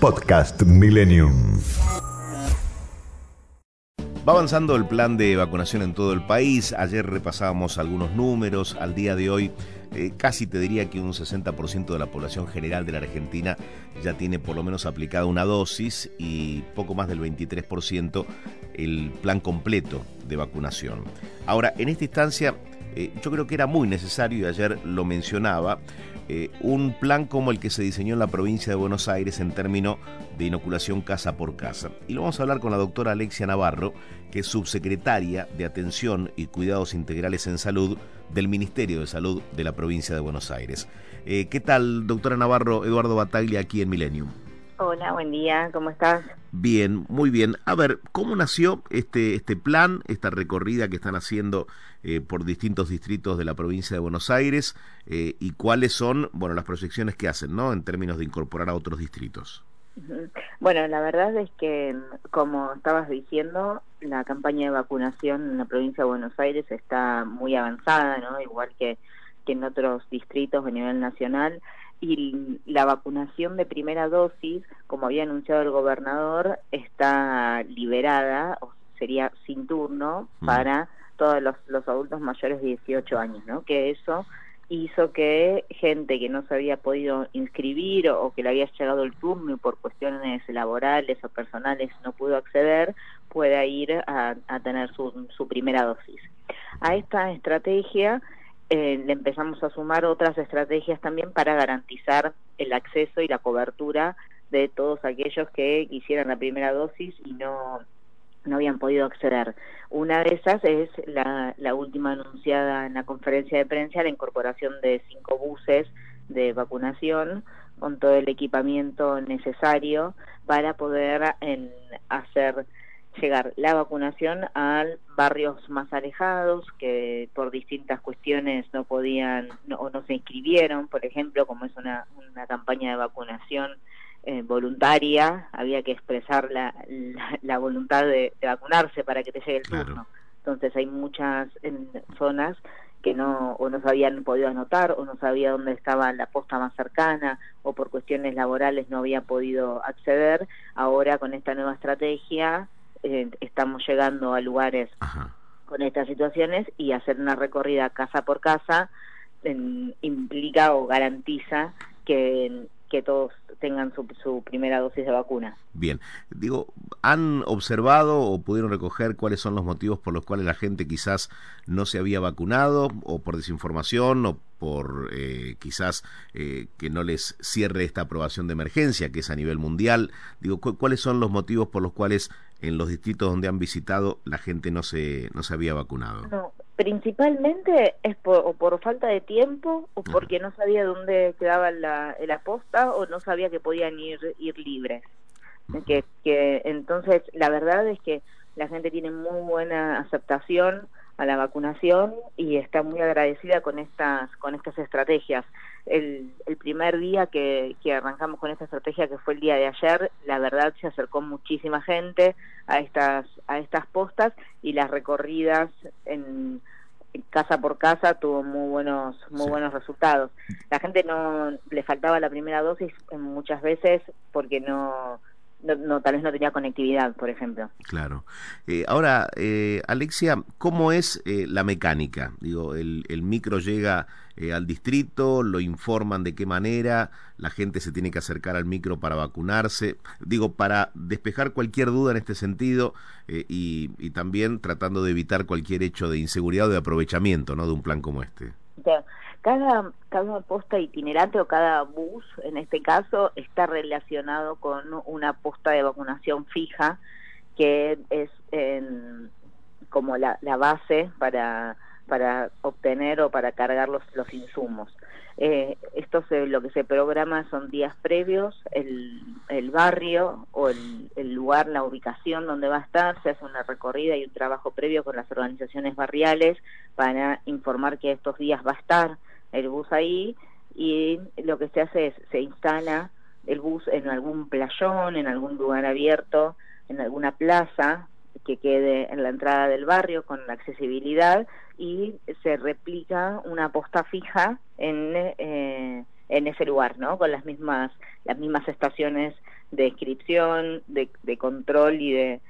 Podcast Millennium. Va avanzando el plan de vacunación en todo el país. Ayer repasábamos algunos números. Al día de hoy, eh, casi te diría que un 60% de la población general de la Argentina ya tiene por lo menos aplicada una dosis y poco más del 23% el plan completo de vacunación. Ahora, en esta instancia, eh, yo creo que era muy necesario, y ayer lo mencionaba, eh, un plan como el que se diseñó en la provincia de Buenos Aires en términos de inoculación casa por casa. Y lo vamos a hablar con la doctora Alexia Navarro, que es subsecretaria de Atención y Cuidados Integrales en Salud del Ministerio de Salud de la provincia de Buenos Aires. Eh, ¿Qué tal, doctora Navarro? Eduardo Bataglia aquí en Millennium. Hola, buen día, ¿cómo estás? Bien, muy bien. A ver, ¿cómo nació este, este plan, esta recorrida que están haciendo eh, por distintos distritos de la provincia de Buenos Aires eh, y cuáles son, bueno, las proyecciones que hacen, ¿no? En términos de incorporar a otros distritos. Bueno, la verdad es que, como estabas diciendo, la campaña de vacunación en la provincia de Buenos Aires está muy avanzada, ¿no? Igual que, que en otros distritos a nivel nacional y la vacunación de primera dosis, como había anunciado el gobernador, está liberada, o sería sin turno, mm. para todos los, los adultos mayores de 18 años, ¿no? Que eso hizo que gente que no se había podido inscribir o, que le había llegado el turno y por cuestiones laborales o personales no pudo acceder, pueda ir a, a tener su, su primera dosis. A esta estrategia eh, le empezamos a sumar otras estrategias también para garantizar el acceso y la cobertura de todos aquellos que quisieran la primera dosis y no no habían podido acceder. Una de esas es la, la última anunciada en la conferencia de prensa, la incorporación de cinco buses de vacunación con todo el equipamiento necesario para poder en, hacer llegar la vacunación a barrios más alejados que por distintas cuestiones no podían o no se inscribieron, por ejemplo, como es una, una campaña de vacunación eh, voluntaria, había que expresar la, la, voluntad de, vacunarse para que te llegue el turno. Entonces hay muchas zonas que no o no se habían podido anotar o no sabía dónde estaba la posta más cercana o por cuestiones laborales no había podido acceder. Ahora con esta nueva estrategia eh, estamos llegando a lugares con estas situaciones y hacer una recorrida casa por casa implica o garantiza que que todos tengan su, su, primera dosis de vacuna. Bien, digo, ¿han observado o pudieron recoger cuáles son los motivos por los cuales la gente quizás no se había vacunado o por desinformación o por eh, quizás eh, que no les cierre esta aprobación de emergencia que es a nivel mundial? Digo, ¿cuáles son los motivos por los cuales en los distritos donde han visitado la gente no se, no se había vacunado? No, principalmente es por, o por falta de tiempo o porque no sabía dónde quedaba la, la posta o no sabía que podían ir, ir libres. Que, que entonces la verdad es que la gente tiene muy buena aceptación a la vacunación y está muy agradecida con estas con estas estrategias. El, el primer día que, que arrancamos con esta estrategia, que fue el día de ayer, la verdad se acercó muchísima gente a estas a estas postas y las recorridas en casa por casa tuvo muy buenos muy buenos resultados. La gente no le faltaba la primera dosis muchas veces porque no no, tal vez no tenía conectividad, por ejemplo. Claro. Eh, ahora, eh, Alexia, ¿cómo es eh, la mecánica? Digo, el, el micro llega al distrito, lo informan de qué manera, la gente se tiene que acercar al micro para vacunarse. Digo, para despejar cualquier duda en este sentido y, y, también tratando de evitar cualquier hecho de inseguridad o de aprovechamiento ¿no? de un plan como este. Cada, cada posta itinerante o cada bus, en este caso, está relacionado con una posta de vacunación fija, que es como la, la base para, para obtener o para cargar los, los insumos. Eh, esto se, lo que se programa son días previos, el, el barrio o el, el, lugar, la ubicación donde va a estar, se hace una recorrida y un trabajo previo con las organizaciones barriales para informar que estos días va a estar el bus ahí y lo que se hace es se instala el bus en algún playón, en algún lugar abierto, en alguna plaza que quede en la entrada del barrio con la accesibilidad y se replica una posta fija en, eh, en ese lugar, ¿no? Con las mismas, las mismas estaciones de inscripción, de, control y de,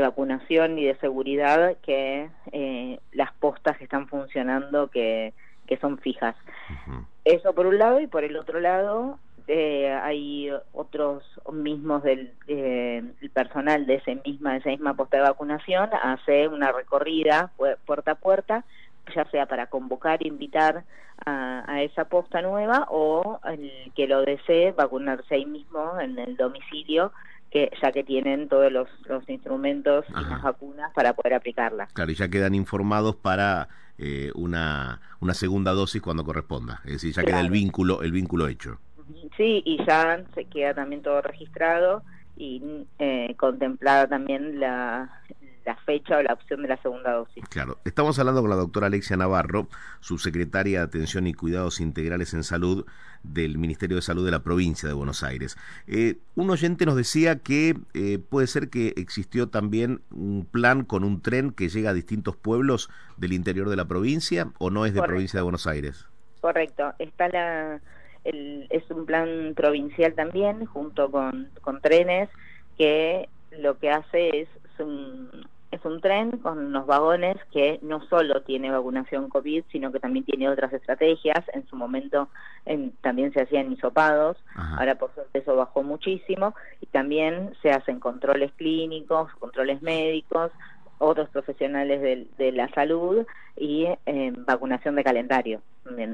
vacunación y de seguridad que eh, las postas que están funcionando que, que son fijas. Eso por un lado y por el otro lado eh, hay otros mismos del eh, personal de ese misma de esa misma posta de vacunación hace una recorrida puerta a puerta ya sea para convocar invitar a, esa posta nueva o el que lo desee vacunarse ahí mismo en el domicilio que ya que tienen todos los, instrumentos y las vacunas para poder aplicarlas. Claro, y ya quedan informados para eh, una, una segunda dosis cuando corresponda, es decir, ya queda el vínculo el vínculo hecho. Sí, y ya se queda también todo registrado y eh, contemplada también la, la fecha o la opción de la segunda dosis. Claro, estamos hablando con la doctora Alexia Navarro, subsecretaria de Atención y Cuidados Integrales en Salud del Ministerio de Salud de la provincia de Buenos Aires. Eh, un oyente nos decía que eh, puede ser que existió también un plan con un tren que llega a distintos pueblos del interior de la provincia o no es de provincia de Buenos Aires. Correcto, está la es un plan provincial también, junto con, con trenes, que lo que hace es, un, es un tren con unos vagones que no solo tiene vacunación COVID, sino que también tiene otras estrategias. En su momento también se hacían hisopados, ahora por suerte eso bajó muchísimo, y también se hacen controles clínicos, controles médicos, otros profesionales de, la salud y eh, vacunación de calendario.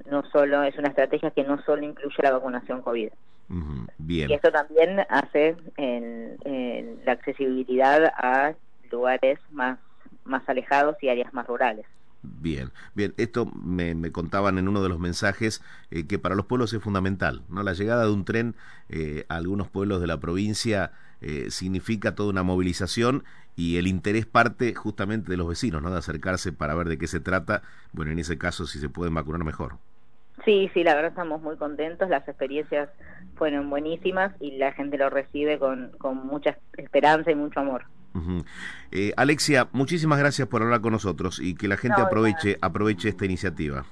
No solo es una estrategia que no solo incluye la vacunación COVID. bien. Y esto también hace la accesibilidad a lugares más más alejados y áreas más rurales. Bien, bien, esto me, contaban en uno de los mensajes eh, que para los pueblos es fundamental, ¿no? La llegada de un tren eh, a algunos pueblos de la provincia significa toda una movilización y el interés parte justamente de los vecinos, ¿no? De acercarse para ver de qué se trata. Bueno, en ese caso, si se pueden vacunar mejor. Sí, sí, la verdad estamos muy contentos, las experiencias fueron buenísimas y la gente lo recibe con, con mucha esperanza y mucho amor. Eh, Alexia, muchísimas gracias por hablar con nosotros y que la gente aproveche, aproveche esta iniciativa.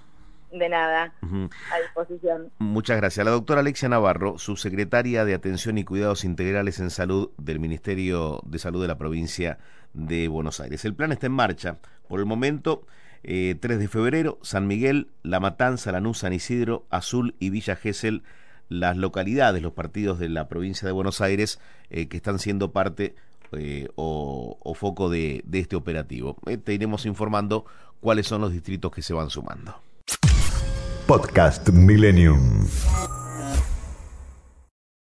De nada, a disposición. Muchas gracias. La doctora Alexia Navarro, subsecretaria de Atención y Cuidados Integrales en Salud del Ministerio de Salud de la provincia de Buenos Aires. El plan está en marcha. Por el momento, 3 eh, de febrero, San Miguel, La Matanza, Lanús, San Isidro, Azul y Villa Gesell, las localidades, los partidos de la provincia de Buenos Aires eh, que están siendo parte eh, o, foco de, de este operativo. te iremos informando cuáles son los distritos que se van sumando. Podcast Millennium.